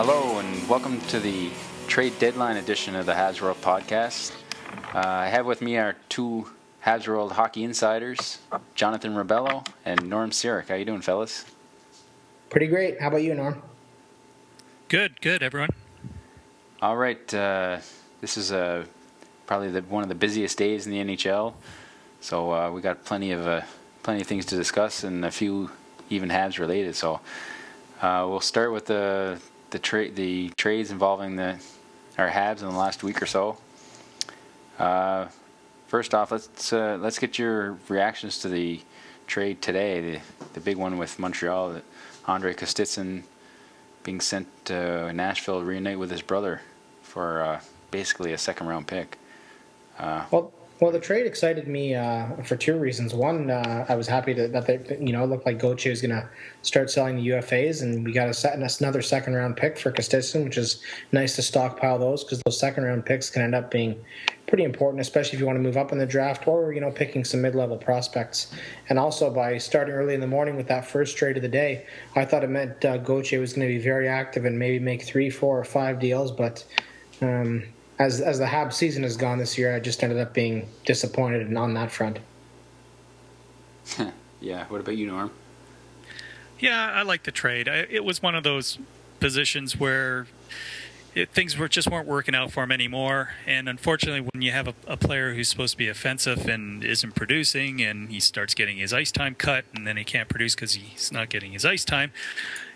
Hello, and welcome to the trade deadline edition of the Habs World podcast. Uh, I have with me our two Habs World hockey insiders, Jonathan Rebello and Norm Sirik. How you doing, fellas? Pretty great. How about you, Norm? Good, good, everyone. All right. Uh, this is uh, probably the, one of the busiest days in the NHL, so uh, we got plenty of uh, plenty of things to discuss and a few even Habs related. So uh, we'll start with the the trade the trades involving the our Habs in the last week or so. Uh, first off, let's uh, let's get your reactions to the trade today, the the big one with Montreal, that Andre Kostitsyn being sent to Nashville to reunite with his brother for uh, basically a second round pick. Uh, well, well, the trade excited me uh, for two reasons. One, uh, I was happy to, that they, you know, looked like Gauthier was going to start selling the UFAs, and we got a set, another second round pick for Kostitsyn, which is nice to stockpile those because those second round picks can end up being pretty important, especially if you want to move up in the draft or you know picking some mid level prospects. And also by starting early in the morning with that first trade of the day, I thought it meant uh, Gauthier was going to be very active and maybe make three, four, or five deals, but. Um, as as the Habs season has gone this year, I just ended up being disappointed on that front. yeah. What about you, Norm? Yeah, I like the trade. I, it was one of those positions where it, things were just weren't working out for him anymore. And unfortunately, when you have a, a, player who's supposed to be offensive and isn't producing, and he starts getting his ice time cut, and then he can't produce because he's not getting his ice time,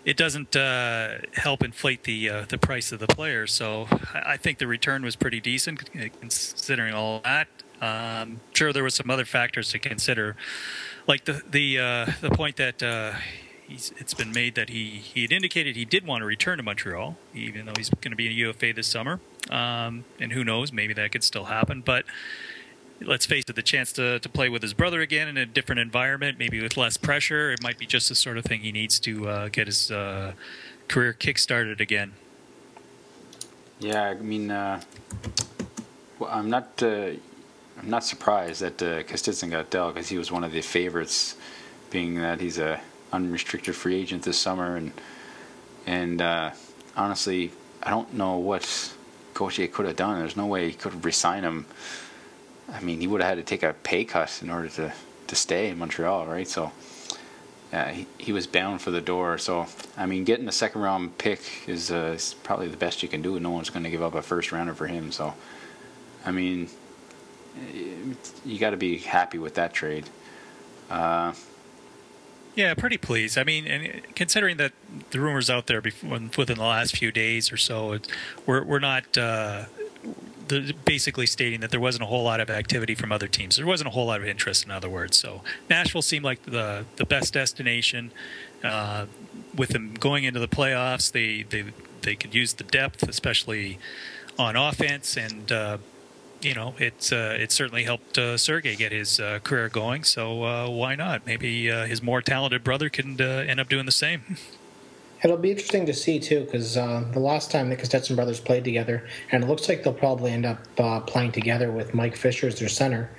it doesn't uh, help inflate the uh, the price of the player. So I think the return was pretty decent considering all that. Um, sure, there was some other factors to consider, like the the uh, the point that uh, it's been made that he he had indicated he did want to return to Montreal, even though he's going to be a UFA this summer. Um, and who knows, maybe that could still happen, but let's face it, the chance to, to play with his brother again in a different environment, maybe with less pressure, it might be just the sort of thing he needs to uh, get his uh, career kick-started again. Yeah, I mean, uh, well, I'm not uh, I'm not surprised that uh, Kostitsyn got dealt because he was one of the favorites, being that he's a unrestricted free agent this summer, and and uh, honestly, I don't know what Gauthier could have done. There's no way he could have resigned him I mean, he would have had to take a pay cut in order to, to stay in Montreal, right? So, he, he was bound for the door. So, I mean, getting a second round pick is, uh, is probably the best you can do. No one's going to give up a first rounder for him. So, I mean, you got to be happy with that trade. Uh, yeah, pretty pleased. I mean, and considering that the rumors out there before, within the last few days or so, we're we're not uh, the, basically stating that there wasn't a whole lot of activity from other teams. There wasn't a whole lot of interest, in other words. So Nashville seemed like the the best destination. Uh, with them going into the playoffs, they they they could use the depth, especially on offense, and uh, you know it's uh, it certainly helped uh, Sergei get his uh, career going. So uh, why not? Maybe uh, his more talented brother can end up doing the same. It'll be interesting to see too, because uh, the last time the Kostitsyn brothers played together, and it looks like they'll probably end up uh, playing together with Mike Fisher as their center.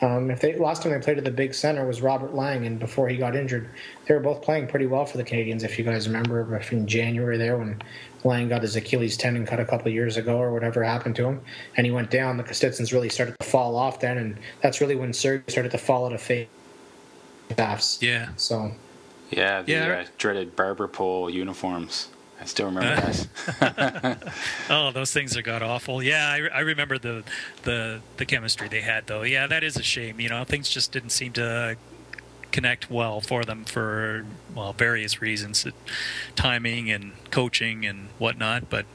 Um, if they last time they played at the big center was Robert Lang, and before he got injured, they were both playing pretty well for the Canadiens. If you guys remember, in January there when Lang got his Achilles tendon cut a couple of years ago, or whatever happened to him, and he went down, the Kostitsyns really started to fall off then, and that's really when Sergei started to fall out of phase. Yeah. So yeah, the yeah. Uh, dreaded barber pole uniforms. I still remember those. oh, those things are god awful. Yeah, I, I, remember the the the chemistry they had though. Yeah, that is a shame. You know, things just didn't seem to connect well for them for well various reasons, timing and coaching and whatnot. But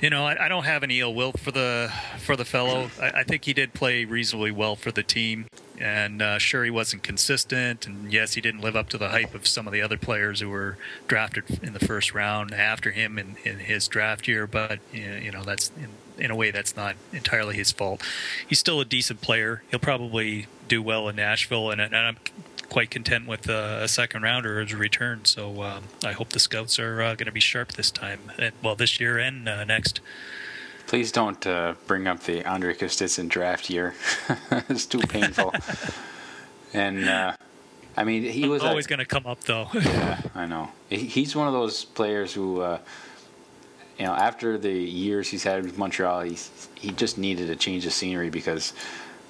you know, I, I, don't have any ill will for the for the fellow. I, I, think he did play reasonably well for the team. And uh, sure, he wasn't consistent, and yes, he didn't live up to the hype of some of the other players who were drafted in the first round after him in, in his draft year. But you know, that's in, in a way that's not entirely his fault. He's still a decent player. He'll probably do well in Nashville, and, and I'm quite content with uh, a second rounder as a return. So um, I hope the scouts are uh, going to be sharp this time. Well, this year and uh, next. Please don't uh, bring up the Andre Kostitsyn draft year. it's too painful. and uh, I mean, he was always going to come up, though. yeah, I know. He's one of those players who, uh, you know, after the years he's had with Montreal, he he just needed a change of scenery because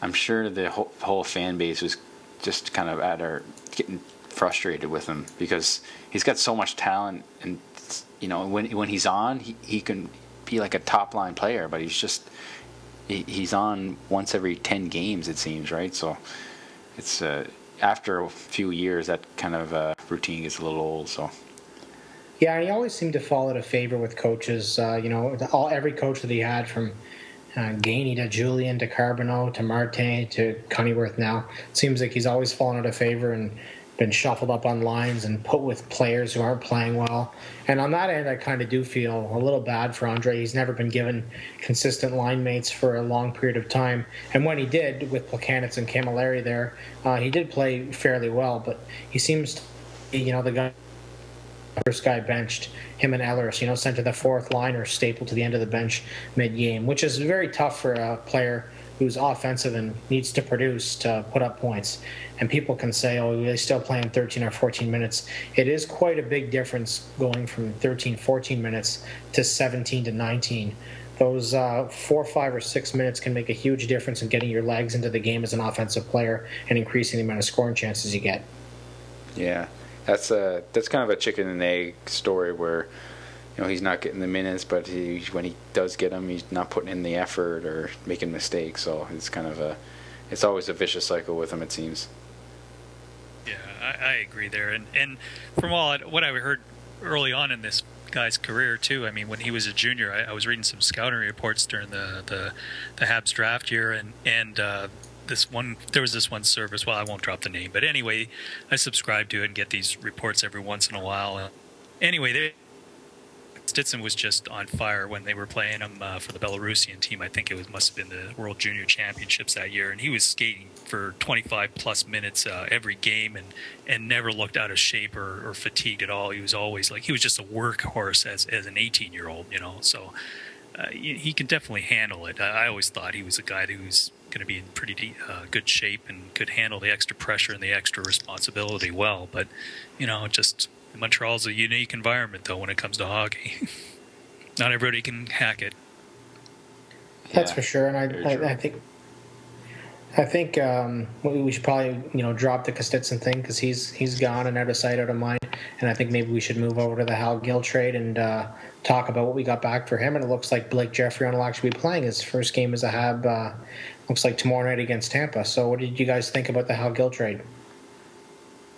I'm sure the whole, whole fan base was just kind of at our getting frustrated with him because he's got so much talent and you know when when he's on he, he can be like a top line player but he's just he, he's on once every 10 games it seems right so it's uh, after a few years that kind of uh, routine gets a little old so yeah, he always seemed to fall out of favor with coaches. Uh, you know, all every coach that he had from uh, Gainey to Julien to Carbonneau to Martin to Cunneyworth now. It seems like he's always fallen out of favor and been shuffled up on lines and put with players who aren't playing well. And on that end, I kind of do feel a little bad for Andre. He's never been given consistent line mates for a long period of time. And when he did, with Plekanec and Cammalleri there, uh, he did play fairly well. But he seems, to, you know, the guy first guy benched, him and Ehlers, you know, sent to the fourth line or stapled to the end of the bench mid game, which is very tough for a player who's offensive and needs to produce to put up points. And people can say, oh, they still playing 13 or 14 minutes. It is quite a big difference going from 13, 14 minutes to 17 to 19. Those uh, four, five, or six minutes can make a huge difference in getting your legs into the game as an offensive player and increasing the amount of scoring chances you get. Yeah, that's a that's kind of a chicken and egg story where you know he's not getting the minutes, but he, when he does get them, he's not putting in the effort or making mistakes. So it's kind of a it's always a vicious cycle with him. It seems. Yeah, I, I agree there, and and from all what I heard early on in this guy's career too. I mean, when he was a junior, I, I was reading some scouting reports during the the, the Habs draft year, and and uh, this one there was this one service well i won't drop the name but anyway i subscribe to it and get these reports every once in a while anyway they Stützle was just on fire when they were playing him uh, for the Belarusian team. I think it was must have been the World Junior Championships that year, and he was skating for 25 plus minutes uh, every game, and and never looked out of shape or, or fatigued at all. He was always like he was just a workhorse as as an 18 year old, you know. So uh, he, he, can definitely handle it. I, I, always thought he was a guy who's going to be in pretty uh, good shape and could handle the extra pressure and the extra responsibility well. But you know, just Montreal's a unique environment though when it comes to hockey. Not everybody can hack it. That's yeah, for sure, and I, I, I, think I think um, we should probably you know drop the Kostitsyn thing because he's he's gone and out of sight, out of mind. And I think maybe we should move over to the Hal Gill trade and uh, talk about what we got back for him. And it looks like Blake Geoffrion will actually be playing his first game as a Hab uh, looks like tomorrow night against Tampa. So, what did you guys think about the Hal Gill trade?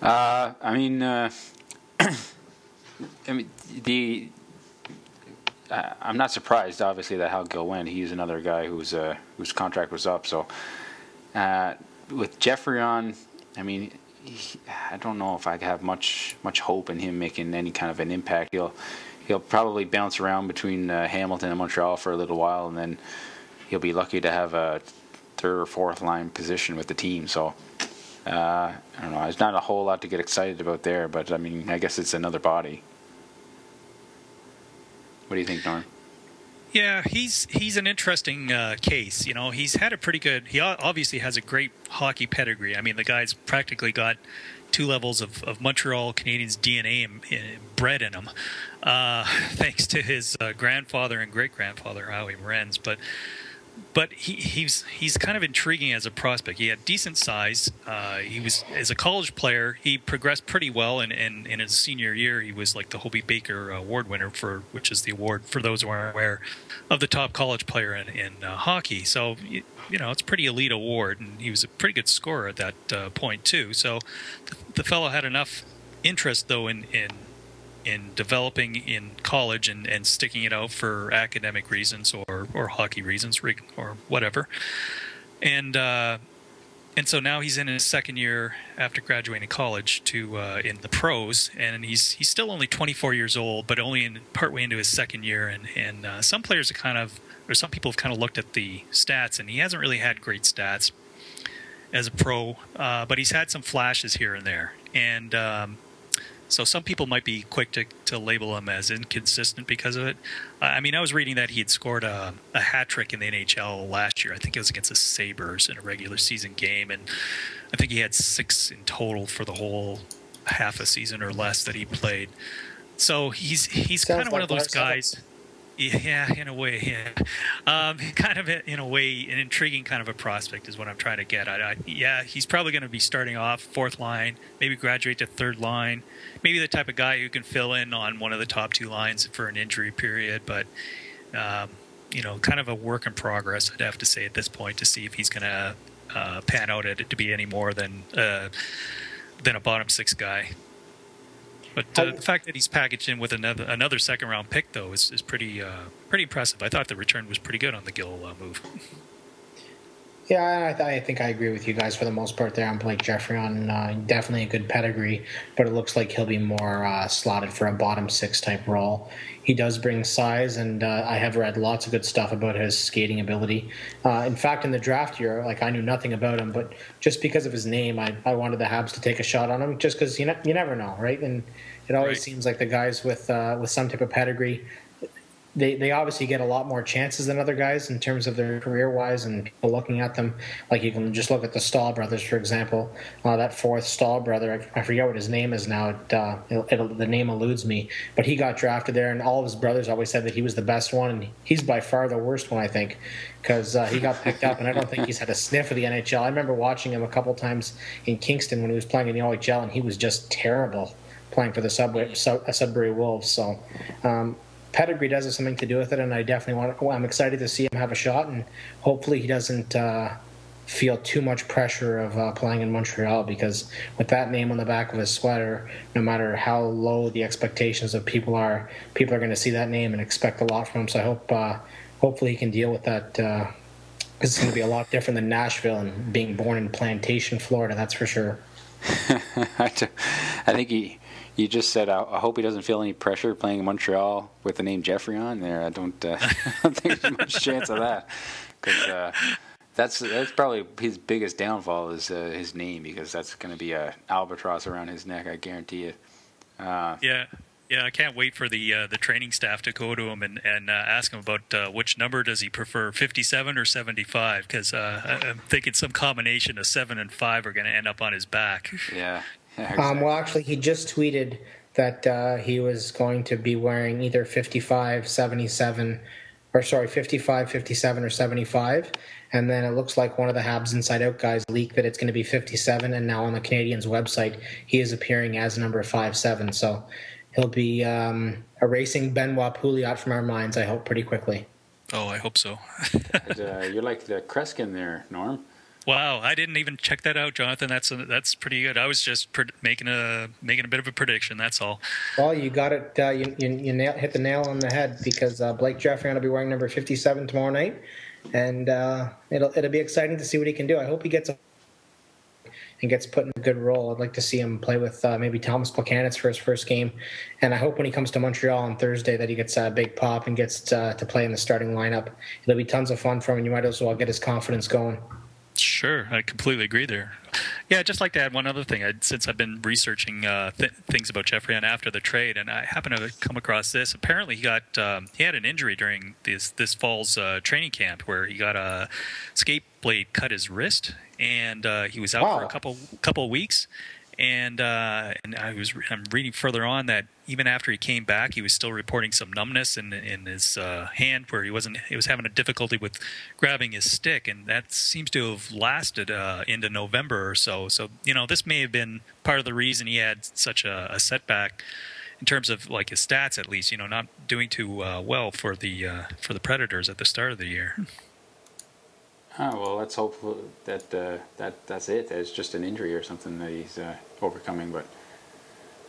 Uh, I mean, uh, I mean the. Uh, I'm not surprised, obviously, that Hal Gill went. He's another guy whose uh, whose contract was up. So, uh, with on, I mean, he, I don't know if I have much much hope in him making any kind of an impact. He'll he'll probably bounce around between uh, Hamilton and Montreal for a little while, and then he'll be lucky to have a third or fourth line position with the team. So uh, I don't know. There's not a whole lot to get excited about there, but I mean, I guess it's another body. What do you think, Norm? Yeah, he's he's an interesting uh, case. You know, he's had a pretty good. He obviously has a great hockey pedigree. I mean, the guy's practically got two levels of, of Montreal Canadiens DNA in, in, bred in him, uh, thanks to his uh, grandfather and great grandfather Howie Morenz. But but he, he's he's kind of intriguing as a prospect. He had decent size. Uh, he was as a college player. He progressed pretty well, and in, his senior year, he was like the Hobey Baker Award winner for which is the award for those who aren't aware of the top college player in, in uh, hockey. So you, know it's pretty elite award, and he was a pretty good scorer at that uh, point too. So the, the fellow had enough interest though in in in developing in college and, and sticking it out for academic reasons or, or hockey reasons or whatever. And uh, and so now he's in his second year after graduating college to uh, in the pros, and he's he's still only 24 years old, but only in partway into his second year. And and uh, some players have kind of, or some people have kind of looked at the stats, and he hasn't really had great stats as a pro, uh, but he's had some flashes here and there. And um, so some people might be quick to, to label him as inconsistent because of it. I mean, I was reading that he had scored a, a hat trick in the NHL last year. I think it was against the Sabres in a regular season game, and I think he had six in total for the whole half a season or less that he played. So he's he's kind of like one of those guys. Yeah, in a way, yeah. Um, kind of in a way, an intriguing kind of a prospect is what I'm trying to get at. I, yeah, he's probably going to be starting off fourth line, maybe graduate to third line, maybe the type of guy who can fill in on one of the top two lines for an injury period. But um, you know, kind of a work in progress. I'd have to say at this point to see if he's going to uh, pan out it to be any more than uh, than a bottom six guy. But uh, the fact that he's packaged in with another another second round pick though is, is pretty uh, pretty impressive. I thought the return was pretty good on the Gill uh, move. Yeah, I, th- I, think I agree with you guys for the most part there on Blake Geoffrion. Uh, definitely a good pedigree, but it looks like he'll be more uh, slotted for a bottom six type role. He does bring size, and uh, I have read lots of good stuff about his skating ability. Uh, in fact, in the draft year, like I knew nothing about him, but just because of his name, I, I wanted the Habs to take a shot on him, just because you, ne- you never know, right? And it always right. seems like the guys with uh, with some type of pedigree they, they obviously get a lot more chances than other guys in terms of their career wise and people looking at them. Like you can just look at the Staal brothers, for example. Uh, that fourth Staal brother, I, forget what his name is now. It, uh, it, the name eludes me, but he got drafted there, and all of his brothers always said that he was the best one, and he's by far the worst one, I think, because uh, he got picked up, and I don't think he's had a sniff of the NHL. I remember watching him a couple times in Kingston when he was playing in the OHL, and he was just terrible playing for the Subway, Sudbury Wolves. So um, pedigree does have something to do with it, and I definitely want. Well, I'm excited to see him have a shot, and hopefully he doesn't uh, feel too much pressure of uh, playing in Montreal because with that name on the back of his sweater, no matter how low the expectations of people are, people are going to see that name and expect a lot from him. So I hope, uh, hopefully, he can deal with that. uh, it's going to be a lot different than Nashville and being born in Plantation, Florida. That's for sure. I think he you just said I, I, hope he doesn't feel any pressure playing Montreal with the name Geoffrion on there. I don't, uh, I don't think there's much chance of that because uh, that's that's probably his biggest downfall is uh, his name because that's going to be a albatross around his neck. I guarantee it. Uh, yeah. Yeah, I can't wait for the uh, the training staff to go to him and and uh, ask him about uh, which number does he prefer, fifty seven or seventy five? Because uh, I'm thinking some combination of seven and five are going to end up on his back. Yeah, exactly. um, well, actually, he just tweeted that uh, he was going to be wearing either 55, 77, or sorry, 55, 57, or 75. And then it looks like one of the Habs Inside Out guys leaked that it's going to be 57. And now on the Canadiens website, he is appearing as number 57. So he'll be um, erasing Benoit Pouliot from our minds, I hope, pretty quickly. Oh, I hope so. uh, you're like the Kreskin there, Norm. Wow, I didn't even check that out, Jonathan. That's a, that's pretty good. I was just pred- making a making a bit of a prediction. That's all. Well, you got it. Uh, you you, you nail, hit the nail on the head because uh, Blake Geoffrion will be wearing number fifty-seven tomorrow night, and uh, it'll it'll be exciting to see what he can do. I hope he gets a and gets put in a good role. I'd like to see him play with uh, maybe Thomas Plekanec for his first game, and I hope when he comes to Montreal on Thursday that he gets a big pop and gets uh, to play in the starting lineup. It'll be tons of fun for him, and you might as well get his confidence going. Sure, I completely agree there. Yeah, I'd just like to add one other thing. I'd, since I've been researching uh, th- things about Geoffrion after the trade, and I happen to come across this. Apparently, he got um, he had an injury during this this fall's uh, training camp where he got a skate blade cut his wrist, and uh, he was out wow. for a couple couple weeks and uh, and I was I'm reading further on that even after he came back, he was still reporting some numbness in in his uh, hand where he wasn't he was having a difficulty with grabbing his stick, and that seems to have lasted uh, into November or so. So you know this may have been part of the reason he had such a, a setback in terms of like his stats at least. You know, not doing too uh, well for the uh, for the Predators at the start of the year. Oh well, let's hope that uh, that that's it. That it's just an injury or something that he's uh, overcoming. But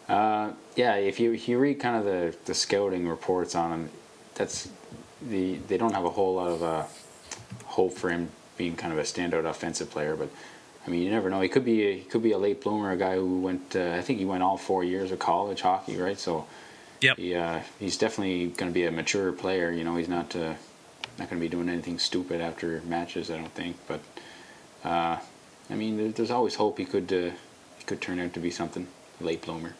uh, yeah, if you if you read kind of the, the scouting reports on him, that's the they don't have a whole lot of uh, hope for him being kind of a standout offensive player. But I mean, you never know. He could be a, he could be a late bloomer, a guy who went. Uh, I think he went all four years of college hockey, right? So. Yep. He, uh, he's definitely going to be a mature player. You know, he's not not going to be doing anything stupid after matches, I don't think. But uh, I mean, there's always hope he could uh, he could turn out to be something late bloomer.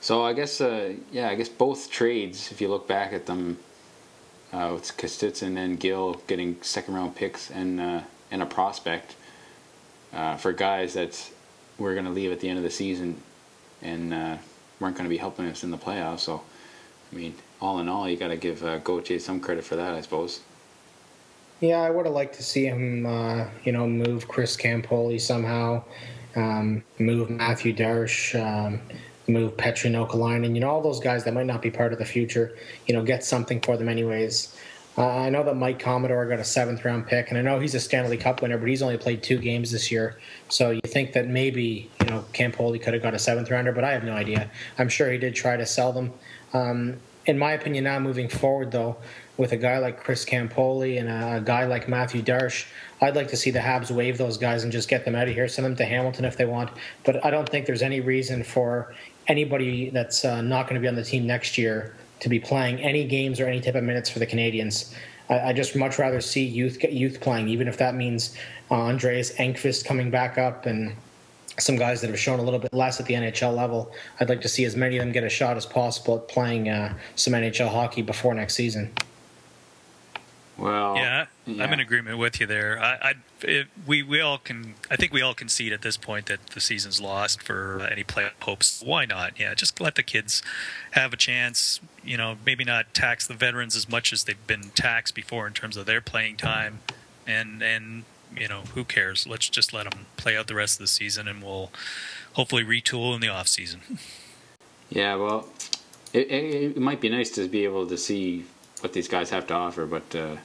So I guess uh, yeah, I guess both trades, if you look back at them, uh, with Kostitsyn and Gill getting second round picks and uh, and a prospect uh, for guys that we're going to leave at the end of the season and uh, weren't going to be helping us in the playoffs. So I mean, all in all, you got to give uh, some credit for that, I suppose. Yeah, I would have liked to see him, uh, you know, move Chris Campoli somehow, um, move Matthew Darche. um, move Petri Nokelainen, you know, all those guys that might not be part of the future, you know, get something for them anyways. Uh, I know that Mike Commodore got a seventh round pick, and I know he's a Stanley Cup winner, but he's only played two games this year. So you think that maybe, you know, Campoli could have got a seventh rounder, but I have no idea. I'm sure he did try to sell them. Um, in my opinion, now moving forward, though, with a guy like Chris Campoli and a guy like Matthew Darche, I'd like to see the Habs waive those guys and just get them out of here, send them to Hamilton if they want. But I don't think there's any reason for anybody that's uh, not going to be on the team next year to be playing any games or any type of minutes for the Canadiens. I, I just much rather see youth youth playing, even if that means uh, Andreas Engqvist coming back up and some guys that have shown a little bit less at the NHL level. I'd like to see as many of them get a shot as possible at playing uh, some NHL hockey before next season. Well, yeah, yeah, I'm in agreement with you there. I, I it, we we all can. I think we all concede at this point that the season's lost for any playoff hopes. Why not? Yeah, just let the kids have a chance. You know, maybe not tax the veterans as much as they've been taxed before in terms of their playing time, and and you know who cares? Let's just let them play out the rest of the season, and we'll hopefully retool in the off season. Yeah, well, it, it, it might be nice to be able to see what these guys have to offer, but. Uh,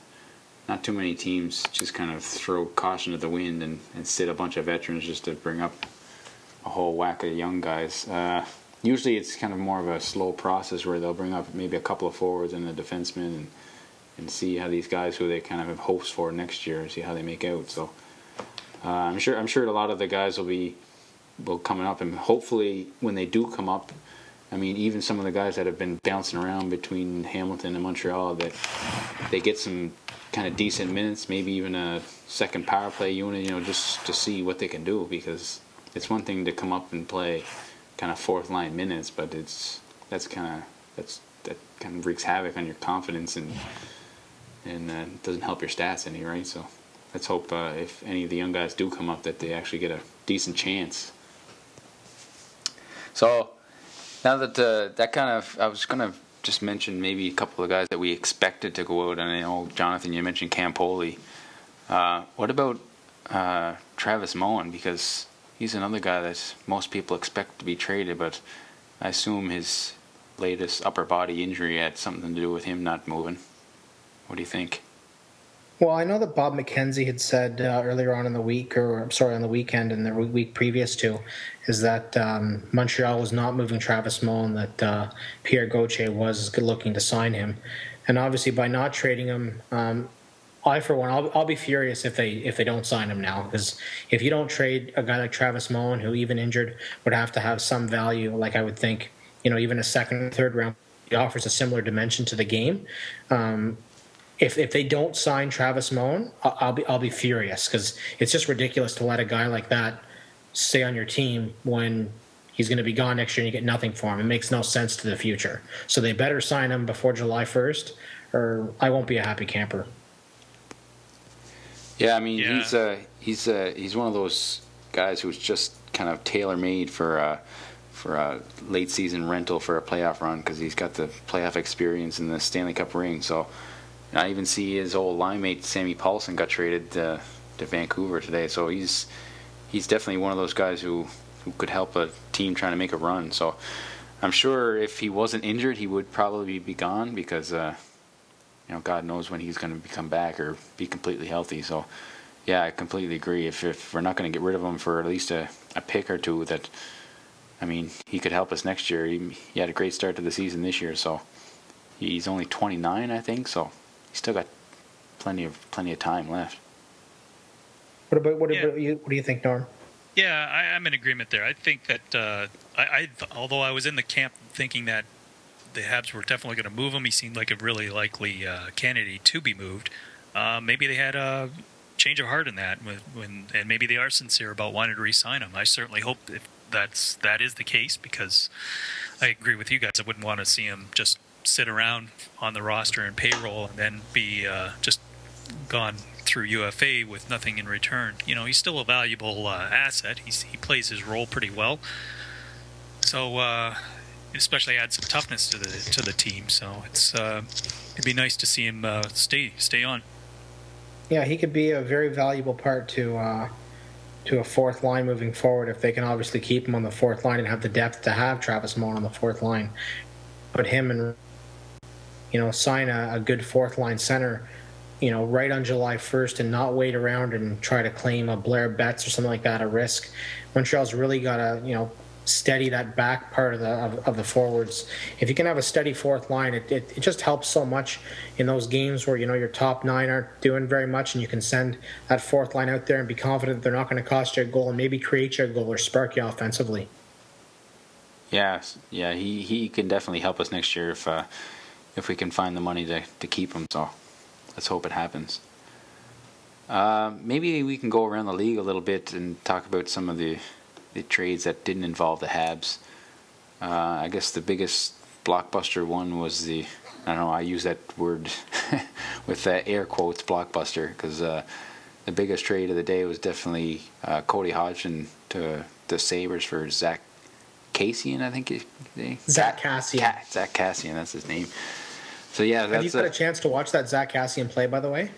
not too many teams just kind of throw caution to the wind and, and sit a bunch of veterans just to bring up a whole whack of young guys. Uh, usually it's kind of more of a slow process where they'll bring up maybe a couple of forwards and a defenseman and and see how these guys who they kind of have hopes for next year and see how they make out. So uh, I'm sure I'm sure a lot of the guys will be will coming up and hopefully when they do come up I mean, even some of the guys that have been bouncing around between Hamilton and Montreal, that they get some kind of decent minutes, maybe even a second power play unit, you know, just to see what they can do. Because it's one thing to come up and play kind of fourth line minutes, but it's that's kind of that's that kind of wreaks havoc on your confidence and and uh, doesn't help your stats any, right? So let's hope uh, if any of the young guys do come up that they actually get a decent chance. So now that uh, that kind of I was gonna just mention maybe a couple of guys that we expected to go out. And I know, Jonathan, you mentioned Campoli. Uh, what about uh, Travis Moen? Because he's another guy that most people expect to be traded, but I assume his latest upper body injury had something to do with him not moving. What do you think? Well, I know that Bob McKenzie had said uh, earlier on in the week, or sorry, on the weekend and the week previous to, is that um, Montreal was not moving Travis Moen, that uh, Pierre Gauthier was looking to sign him, and obviously by not trading him, um, I for one, I'll, I'll be furious if they if they don't sign him now because if you don't trade a guy like Travis Moen, who even injured would have to have some value, like I would think, you know, even a second or third round, offers a similar dimension to the game. Um, if if they don't sign Travis Moen, I'll, I'll be I'll be furious because it's just ridiculous to let a guy like that stay on your team when he's going to be gone next year and you get nothing for him. It makes no sense to the future. So they better sign him before July 1st, or I won't be a happy camper. Yeah, I mean yeah. he's uh, he's uh, he's one of those guys who's just kind of tailor made for uh, for a late season rental for a playoff run because he's got the playoff experience and the Stanley Cup ring. So I even see his old line mate Sammy Pahlsson got traded uh, to Vancouver today. So he's he's definitely one of those guys who, who could help a team trying to make a run. So I'm sure if he wasn't injured, he would probably be gone because uh, you know God knows when he's going to become back or be completely healthy. So yeah, I completely agree. If if we're not going to get rid of him for at least a, a pick or two, that I mean he could help us next year. He, he had a great start to the season this year, so he's only 29, I think. So he's still got plenty of plenty of time left. What about what, yeah. about you, what do you think, Norm? Yeah, I, am in agreement there. I think that uh, I, I, although I was in the camp thinking that the Habs were definitely going to move him, he seemed like a really likely uh, candidate to be moved. Uh, maybe they had a change of heart in that, when, when, and maybe they are sincere about wanting to re-sign him. I certainly hope if that's that is the case because I agree with you guys. I wouldn't want to see him just sit around on the roster and payroll and then be uh, just gone through UFA with nothing in return. You know, he's still a valuable uh, asset. He's, he plays his role pretty well. So, uh, especially adds some toughness to the to the team. So it's uh, it'd be nice to see him uh, stay stay on. Yeah, he could be a very valuable part to uh, to a fourth line moving forward if they can obviously keep him on the fourth line and have the depth to have Travis Moen on the fourth line. Put him and you know sign a, a good fourth line center you know, right on July 1st and not wait around and try to claim a Blair Betts or something like that a risk. Montreal's really got to, you know, steady that back part of the of, of, the forwards. If you can have a steady fourth line, it, it, it, just helps so much in those games where you know your top nine aren't doing very much, and you can send that fourth line out there and be confident they're not going to cost you a goal and maybe create you a goal or spark you offensively. Yeah, yeah, he, he can definitely help us next year if uh, if we can find the money to, to keep him. So let's hope it happens. Uh, maybe we can go around the league a little bit and talk about some of the the trades that didn't involve the Habs. Uh, I guess the biggest blockbuster one was the I don't know I use that word with that air quotes blockbuster because uh, the biggest trade of the day was definitely uh, Cody Hodgson to the Sabres for Zach Kassian I think Zach Kassian Zach Kassian that's his name. So yeah, have you got a, a, chance to watch that Zach Kassian play by the way?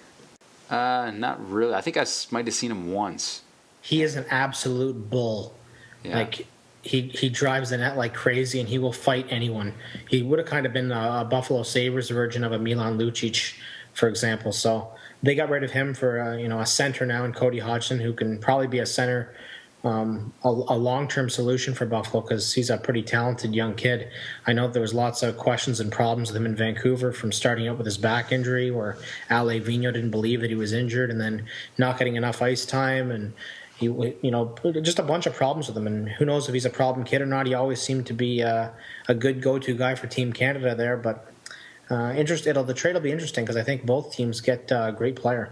Uh, not really. I think I might have seen him once. He is an absolute bull. Yeah. Like he he drives the net like crazy, and he will fight anyone. He would have kind of been a, a Buffalo Sabres version of a Milan Lucic, for example. So they got rid of him for uh, you know a center now in Cody Hodgson, who can probably be a center, um, a, a long term solution for Buffalo because he's a pretty talented young kid. I know there was lots of questions and problems with him in Vancouver from starting out with his back injury, where Alain Vigneault didn't believe that he was injured, and then not getting enough ice time and he you know just a bunch of problems with him and who knows if he's a problem kid or not he always seemed to be uh, a good go-to guy for team canada there but uh, interest it'll the trade will be interesting because i think both teams get uh, a great player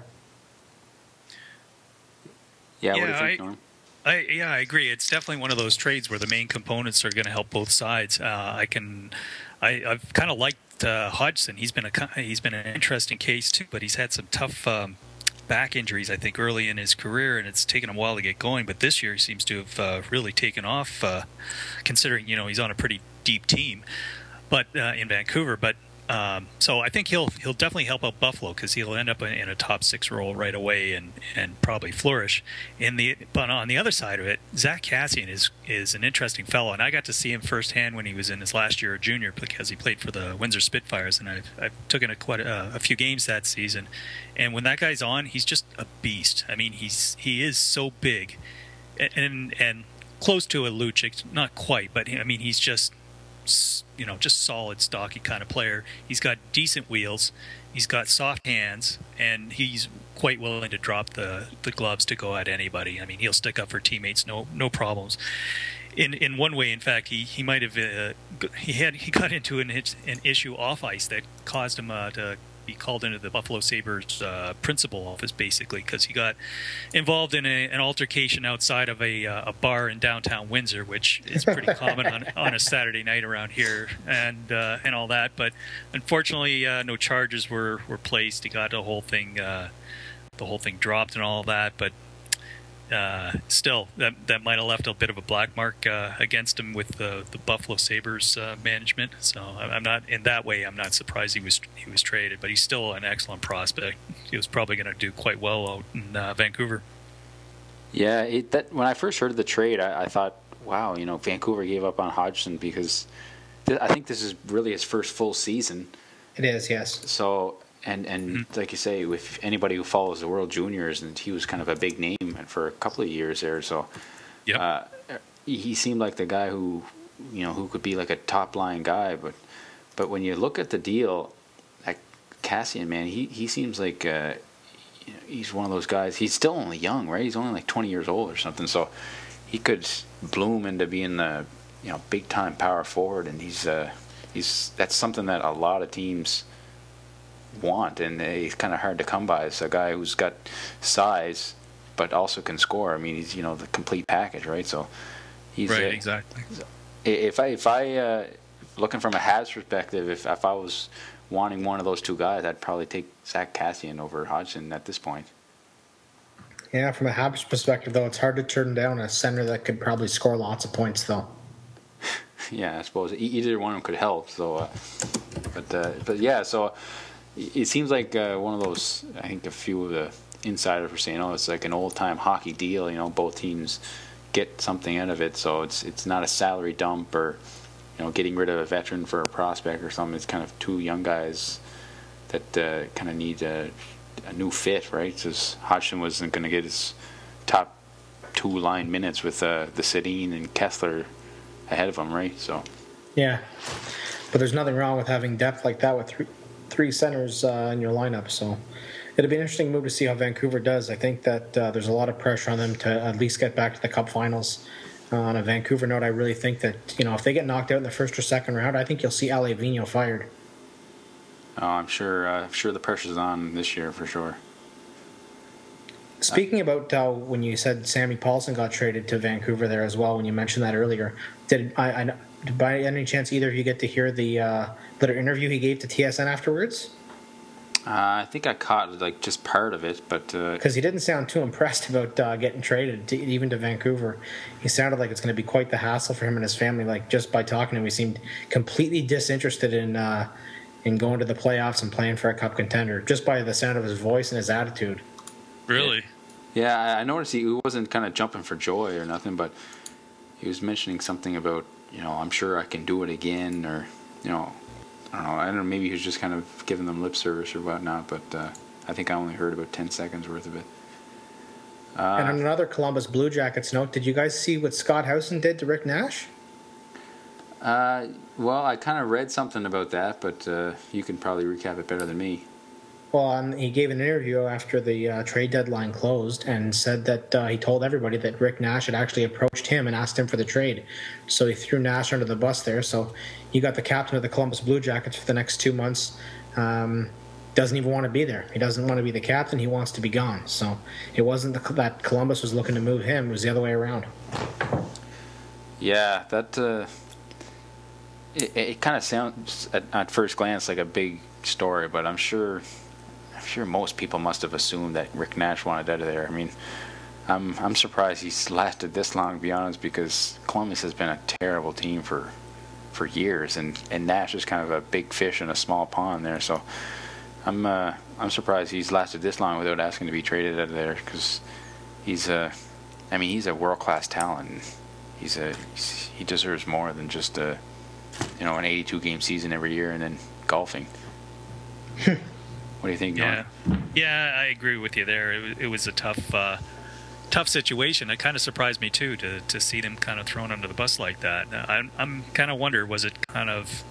yeah, yeah what do you think I, Norm? I, yeah, I agree. It's definitely one of those trades where the main components are going to help both sides. Uh, I can, I, I've kind of liked uh, Hodgson. He's been a he's been an interesting case too, but he's had some tough um, back injuries, I think, early in his career, and it's taken a while to get going. But this year, he seems to have uh, really taken off, uh, considering you know he's on a pretty deep team, but uh, in Vancouver. But um, so I think he'll he'll definitely help out Buffalo because he'll end up in a top six role right away and, and probably flourish. In the but on the other side of it, Zach Kassian is is an interesting fellow, and I got to see him firsthand when he was in his last year of junior because he played for the Windsor Spitfires, and I've I've taken a quite a, a few games that season, and when that guy's on, he's just a beast. I mean, he's he is so big, and and, and close to a Lucic, not quite, but I mean he's just you know, just solid, stocky kind of player. He's got decent wheels. He's got soft hands, and he's quite willing to drop the, the gloves to go at anybody. I mean, he'll stick up for teammates, no no problems. In in one way, in fact, he he might have uh, he had he got into an an issue off ice that caused him uh, to be called into the Buffalo Sabres uh, principal office basically because he got involved in a, an altercation outside of a, uh, a, bar in downtown Windsor, which is pretty common on, on a Saturday night around here, and uh, and all that. But unfortunately, uh, no charges were, were placed. He got the whole thing uh, the whole thing dropped and all that. But uh, still, that that might have left a bit of a black mark uh, against him with the the Buffalo Sabres uh, management. So I'm not in that way. I'm not surprised he was he was traded, but he's still an excellent prospect. He was probably going to do quite well out in uh, Vancouver. Yeah, it, that when I first heard of the trade, I, I, thought, wow, you know, Vancouver gave up on Hodgson because th- I think this is really his first full season. It is, yes. So and and mm-hmm. like you say, with anybody who follows the World Juniors, and he was kind of a big name for a couple of years there. So, yeah, uh, he seemed like the guy who you know who could be like a top line guy. But but when you look at the deal, like Kassian, man, he he seems like uh, he's one of those guys. He's still only young, right? He's only like 20 years old or something. So he could bloom into being the you know big time power forward, and he's uh, he's that's something that a lot of teams want, and he's kind of hard to come by. It's a guy who's got size, but also can score. I mean, he's you know the complete package, right? So he's right, uh, exactly. If I if I uh, looking from a Habs perspective, if if I was wanting one of those two guys, I'd probably take Zach Kassian over Hodgson at this point. Yeah, from a Habs perspective, though, it's hard to turn down a center that could probably score lots of points, though. yeah, I suppose e- either one of them could help. So, uh, but uh, but yeah, so it seems like uh, one of those. I think a few of the insiders were saying, "Oh, it's like an old time hockey deal." You know, both teams get something out of it, so it's it's not a salary dump or you know getting rid of a veteran for a prospect or something. It's kind of two young guys that uh, kind of need a, a new fit, right? Because Hodgson wasn't going to get his top two line minutes with uh, the Sedin and Kesler ahead of him, right? So Yeah, but there's nothing wrong with having depth like that with three, three centers uh, in your lineup. So it'll be an interesting move to see how Vancouver does. I think that uh, there's a lot of pressure on them to at least get back to the Cup Finals. Uh, on a Vancouver note, I really think that you know if they get knocked out in the first or second round, I think you'll see Alain Vigneault fired. oh, I'm sure uh, I'm sure the pressure's on this year for sure. Speaking about uh, when you said Sammy Pahlsson got traded to Vancouver there as well, when you mentioned that earlier, did I, I by any chance either of you get to hear the uh, little interview he gave to TSN afterwards? Uh, I think I caught like just part of it, but uh, Because he didn't sound too impressed about uh, getting traded, to, even to Vancouver. He sounded like it's going to be quite the hassle for him and his family. Like just by talking to him, he seemed completely disinterested in uh, in going to the playoffs and playing for a cup contender, just by the sound of his voice and his attitude. Really? yeah, I- I noticed he wasn't kind of jumping for joy or nothing, but he was mentioning something about you know I'm sure I can do it again, or you know I don't know I don't know maybe he was just kind of giving them lip service or whatnot, but uh, I think I only heard about ten seconds worth of it. and on another Columbus Blue Jackets note, did you guys see what Scott Howson did to Rick Nash? Uh, well, I kind of read something about that, but uh, you can probably recap it better than me. Well, um, he gave an interview after the uh, trade deadline closed and said that uh, he told everybody that Rick Nash had actually approached him and asked him for the trade. So he threw Nash under the bus there. So he got the captain of the Columbus Blue Jackets for the next two months. Um, doesn't even want to be there. He doesn't want to be the captain. He wants to be gone. So it wasn't the, that Columbus was looking to move him. It was the other way around. Yeah, that uh, it, it kind of sounds at, at first glance like a big story, but I'm sure sure most people must have assumed that Rick Nash wanted out of there. I mean, I'm I'm surprised he's lasted this long, to be honest, because Columbus has been a terrible team for for years, and and Nash is kind of a big fish in a small pond there. So I'm uh, I'm surprised he's lasted this long without asking to be traded out of there because he's a I mean he's a world class talent. He's a he's, he deserves more than just a you know an 82 game season every year and then golfing. what do you think? Yeah, yeah, I agree with you there. It, was- it was a tough, uh, tough situation. It kind of surprised me too to to see them kind of thrown under the bus like that. I'm I'm kind of wonder was it kind of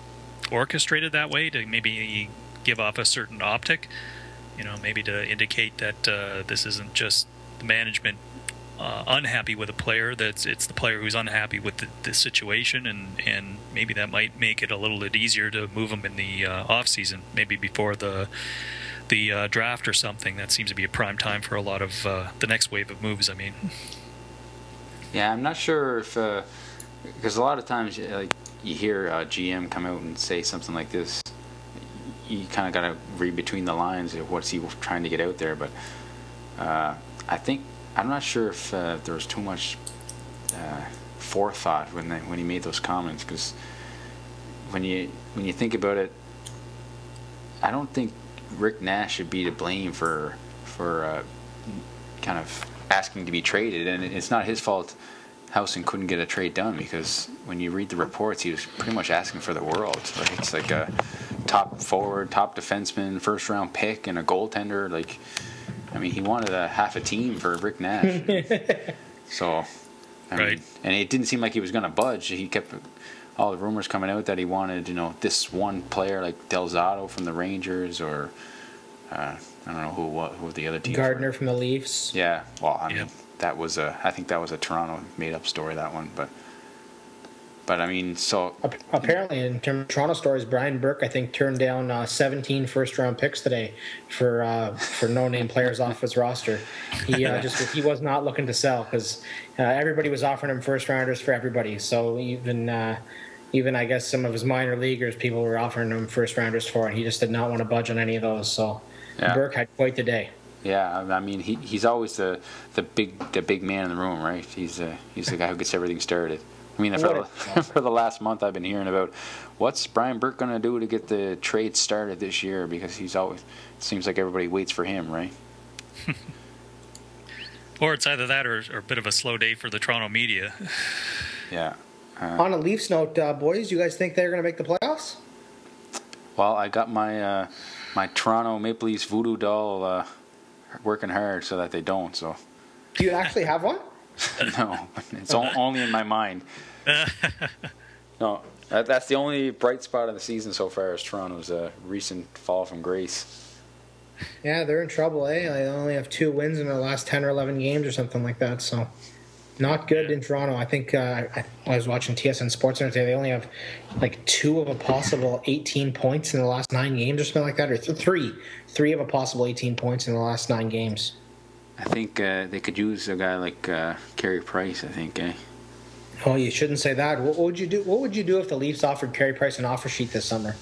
orchestrated that way to maybe give off a certain optic, you know, maybe to indicate that uh, this isn't just the management. Uh, unhappy with a player that's it's the player who's unhappy with the, the situation and and maybe that might make it a little bit easier to move him in the uh, off season maybe before the the uh, draft or something. That seems to be a prime time for a lot of uh, the next wave of moves. I mean, Yeah, I'm not sure if because a lot of times uh, like you hear uh, GM come out and say something like this. You kind of got to read between the lines of what's he trying to get out there, but uh, I think I'm not sure if uh, there was too much uh, forethought when they, when he made those comments because when you when you think about it, I don't think Rick Nash should be to blame for for uh, kind of asking to be traded, and it's not his fault. Howson couldn't get a trade done because when you read the reports, he was pretty much asking for the world. Like it's like a top forward, top defenseman, first round pick, and a goaltender. Like, I mean, he wanted a half a team for Rick Nash. so, I Right. mean, and it didn't seem like he was going to budge. He kept all the rumors coming out that he wanted, you know, this one player like Del Zotto from the Rangers or uh, I don't know who what who the other teams. were. Gardiner from the Leafs. Yeah, well, I mean, Yeah. that was a. I think that was a Toronto made-up story. That one, but, but I mean, so Apparently, in terms of Toronto stories, Brian Burke, I think, turned down uh, 17 first round picks today for uh, for no name players off his roster. He uh, just he was not looking to sell because uh, everybody was offering him first rounders for everybody. So even uh, even I guess some of his minor leaguers, people were offering him first rounders for, and he just did not want to budge on any of those. So Yeah. Burke had quite the day. yeah, I I mean, he he's always the the big the big man in the room, right? He's uh, he's the guy who gets everything started. I mean, for What the, for the last month, I've been hearing about what's Brian Burke going to do to get the trade started this year because he's always it seems like everybody waits for him, right? Or it's either that or, or a bit of a slow day for the Toronto media. Yeah. On a Leafs note, uh, boys, you guys think they're going to make the playoffs? Well, I got my uh, my Toronto Maple Leafs voodoo doll uh, working hard so that they don't. So Do you actually have one? no, it's o- only in my mind. no, that, that's the only bright spot of the season so far is Toronto's uh, recent fall from grace. Yeah, they're in trouble, eh? They only have two wins in their last 10 or 11 games or something like that, so not good in Toronto. I think uh, I, I was watching TSN Sports Center today. They only have like two of a possible 18 points in the last nine games or something like that, or th- three. Three of a possible 18 points in the last nine games. I think uh, they could use a guy like uh, Carey Price. I think, eh? Oh, you shouldn't say that. What, what would you do? What would you do if the Leafs offered Carey Price an offer sheet this summer?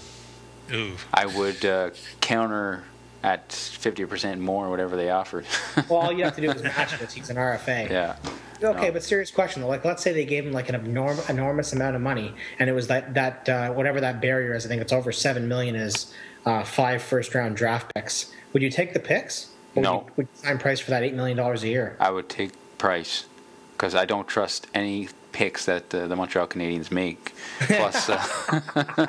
Ooh. I would uh, counter at 50% more, whatever they offered. Well, all you have to do is match it. He's an RFA. yeah. Okay, No. but serious question. Like, let's say they gave him like an enorm- enormous amount of money, and it was that that uh, whatever that barrier is. I think it's over seven million. Is uh, five first round draft picks. Would you take the picks? Or No. Would you, would you sign price for that eight million dollars a year? I would take Price because I don't trust any picks that uh, the Montreal Canadiens make. Plus, uh,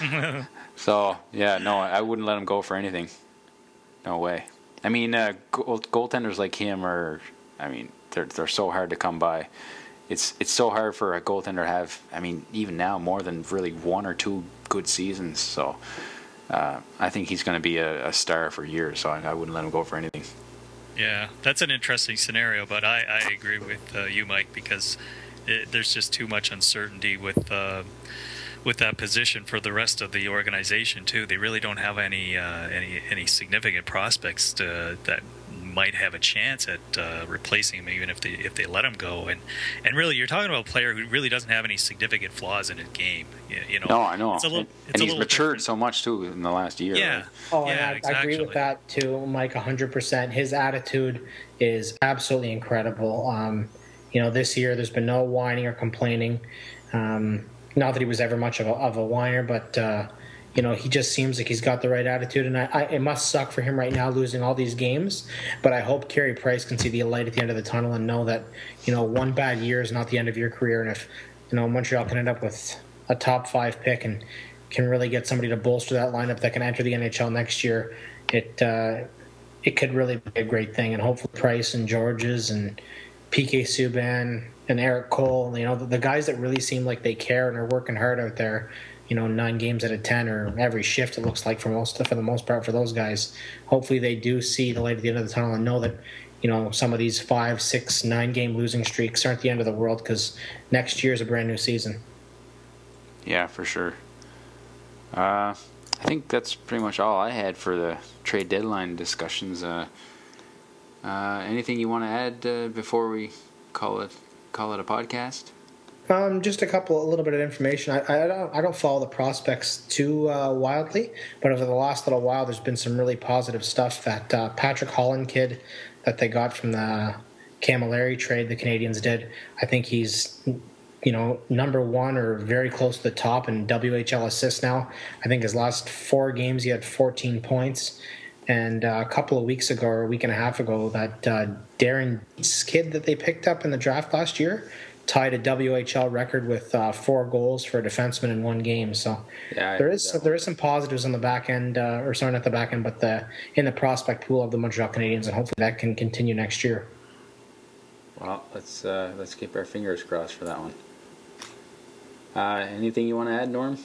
so yeah, no, I wouldn't let him go for anything. No way. I mean, uh, goal, goaltenders like him are, I mean, they're they're so hard to come by. It's it's so hard for a goaltender to have. I mean, even now, more than really one or two good seasons. So. Uh, I think he's going to be a, a star for years, so I, I wouldn't let him go for anything. Yeah, that's an interesting scenario, but I, I agree with uh, you, Mike, because it, there's just too much uncertainty with uh, with that position for the rest of the organization too. They really don't have any uh, any any significant prospects to, that might have a chance at uh, replacing him, even if they if they let him go. And and really, you're talking about a player who really doesn't have any significant flaws in his game. You, you know, No, I know. It's a little, and it's and a he's little matured different. so much too in the last year. Yeah. right? Oh, yeah, and I, I agree with that too, Mike. hundred percent. His attitude is absolutely incredible. Um, you know, this year there's been no whining or complaining. Um, not that he was ever much of a, of a whiner, but uh, you know, he just seems like he's got the right attitude. And I, I, it must suck for him right now losing all these games. But I hope Carey Price can see the light at the end of the tunnel and know that you know one bad year is not the end of your career. And if you know Montreal can end up with a top five pick and can really get somebody to bolster that lineup that can enter the NHL next year, it uh, it could really be a great thing. And hopefully, Price and Gorges and PK Subban and Erik Cole, you know, the, the guys that really seem like they care and are working hard out there. You know, nine games out of ten, or every shift. It looks like for most for the most part for those guys. Hopefully, they do see the light at the end of the tunnel and know that you know some of these five, six, nine game losing streaks aren't the end of the world because next year is a brand new season. Yeah, for sure. Uh, I think that's pretty much all I had for the trade deadline discussions. Uh, uh, anything you want to add uh, before we call it call it a podcast? Um, just a couple, a little bit of information. I, I don't, I don't follow the prospects too uh, wildly, but over the last little while, there's been some really positive stuff. That uh, Patrick Holland kid that they got from the Cammalleri trade, the Canadiens did. I think he's, you know, number one or very close to the top in WHL assists now. I think his last four games he had 14 points. And uh, a couple of weeks ago, or a week and a half ago, that uh, Darren kid that they picked up in the draft last year tied a WHL record with uh, four goals for a defenseman in one game. So Yeah, I there heard is that there is some positives on the back end, uh, or sorry, not the back end, but the in the prospect pool of the Montreal Canadiens, and hopefully that can continue next year. Well, let's uh, let's keep our fingers crossed for that one. Uh, anything you want to add, Norm?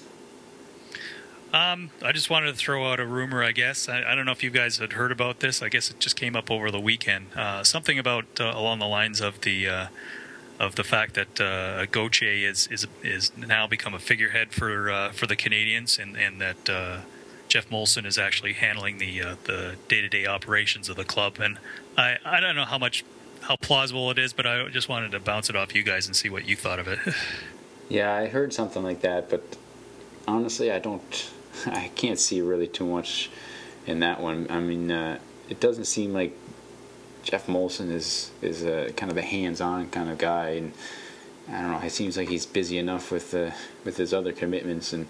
Um, I just wanted to throw out a rumor. I guess I, I don't know if you guys had heard about this. I guess it just came up over the weekend. Uh, something about uh, along the lines of the uh, of the fact that uh, Gauthier is is is now become a figurehead for uh, for the Canadiens, and and that uh, Geoff Molson is actually handling the uh, the day to day operations of the club. And I I don't know how much how plausible it is, but I just wanted to bounce it off you guys and see what you thought of it. Yeah, I heard something like that, but honestly, I don't. I can't see really too much in that one. I mean, uh, it doesn't seem like Geoff Molson is is a kind of a hands-on kind of guy, and I don't know. It seems like he's busy enough with uh, with his other commitments, and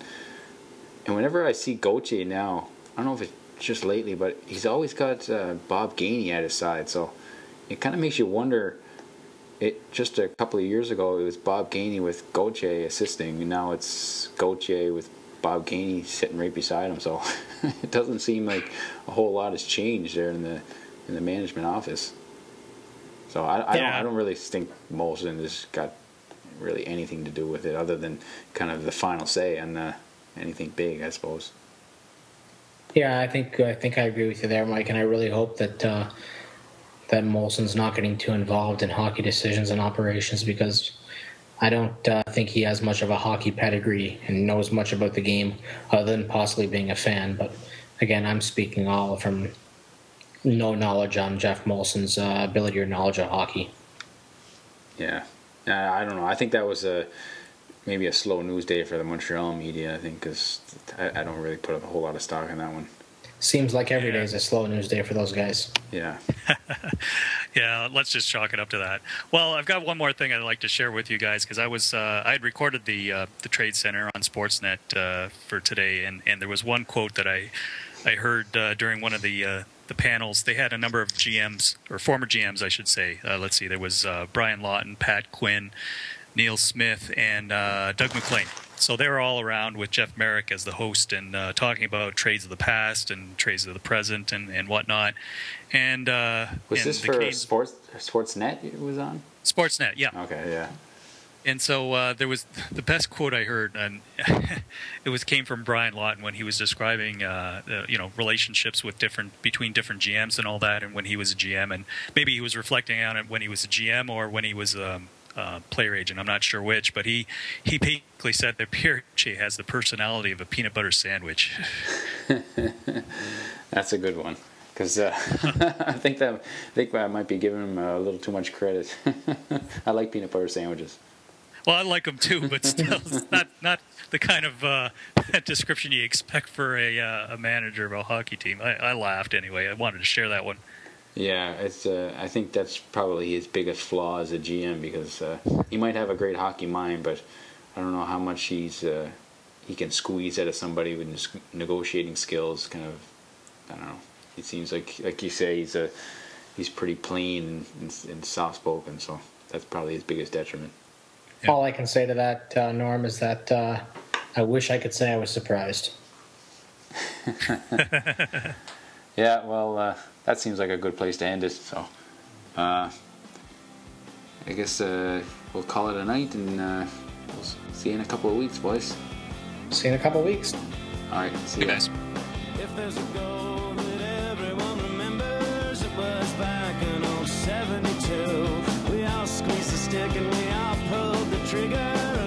and whenever I see Gauthier now, I don't know if it's just lately, but he's always got uh, Bob Gainey at his side. So it kind of makes you wonder. It just a couple of years ago, it was Bob Gainey with Gauthier assisting, and now it's Gauthier with Bob Gainey sitting right beside him. So it doesn't seem like a whole lot has changed there in the in the management office. So I, I Yeah. don't I don't really think Molson has got really anything to do with it other than kind of the final say on uh, anything big, I suppose. Yeah, I think I think I agree with you there, Mike, and I really hope that uh, that Molson's not getting too involved in hockey decisions and operations because I don't uh, think he has much of a hockey pedigree and knows much about the game other than possibly being a fan. But again, I'm speaking all from no knowledge on Geoff Molson's uh, ability or knowledge of hockey. Yeah, uh, I don't know. I think that was a maybe a slow news day for the Montreal media. I think because I, I don't really put a whole lot of stock in that one. Seems like every day Yeah. is a slow news day for those guys. Yeah, Yeah, let's just chalk it up to that. Well, I've got one more thing I'd like to share with you guys because I was uh, I had recorded the uh, the Trade Center on Sportsnet uh, for today, and, and there was one quote that I I heard uh, during one of the uh, the panels. They had a number of GMs or former GMs, I should say. Uh, let's see, there was uh, Brian Lawton, Pat Quinn, Neil Smith, and uh, Doug MacLean. So they were all around with Jeff Marek as the host and uh, talking about trades of the past and trades of the present and, and whatnot. And uh, was and this for Sports Sportsnet? It was on. Sportsnet, yeah. Okay, yeah. And so uh, there was the best quote I heard, and it was came from Brian Lawton when he was describing, uh, you know, relationships with different between different GMs and all that, and when he was a GM, and maybe he was reflecting on it when he was a GM or when he was a uh, player agent. I'm not sure which, but he he basically said that Pierre has the personality of a peanut butter sandwich. That's a good one because uh, I think that I think I might be giving him a little too much credit. I like peanut butter sandwiches. Well, I like him too, but still, it's not not the kind of uh, description you expect for a uh, a manager of a hockey team. I, I laughed anyway. I wanted to share that one. Yeah, it's. Uh, I think that's probably his biggest flaw as a GM because uh, he might have a great hockey mind, but I don't know how much he's uh, he can squeeze out of somebody with negotiating skills. Kind of, I don't know. It seems like, like you say, he's a he's pretty plain and, and soft spoken. So that's probably his biggest detriment. Yeah. All I can say to that, uh, Norm, is that uh, I wish I could say I was surprised. Yeah, well, uh, that seems like a good place to end it. So, uh, I guess uh, we'll call it a night, and uh, we'll see you in a couple of weeks, boys. See you in a couple of weeks. All right, see you guys. If there's a goal that everyone remembers, it was back in 72. Squeezed the stick and we all pulled the trigger.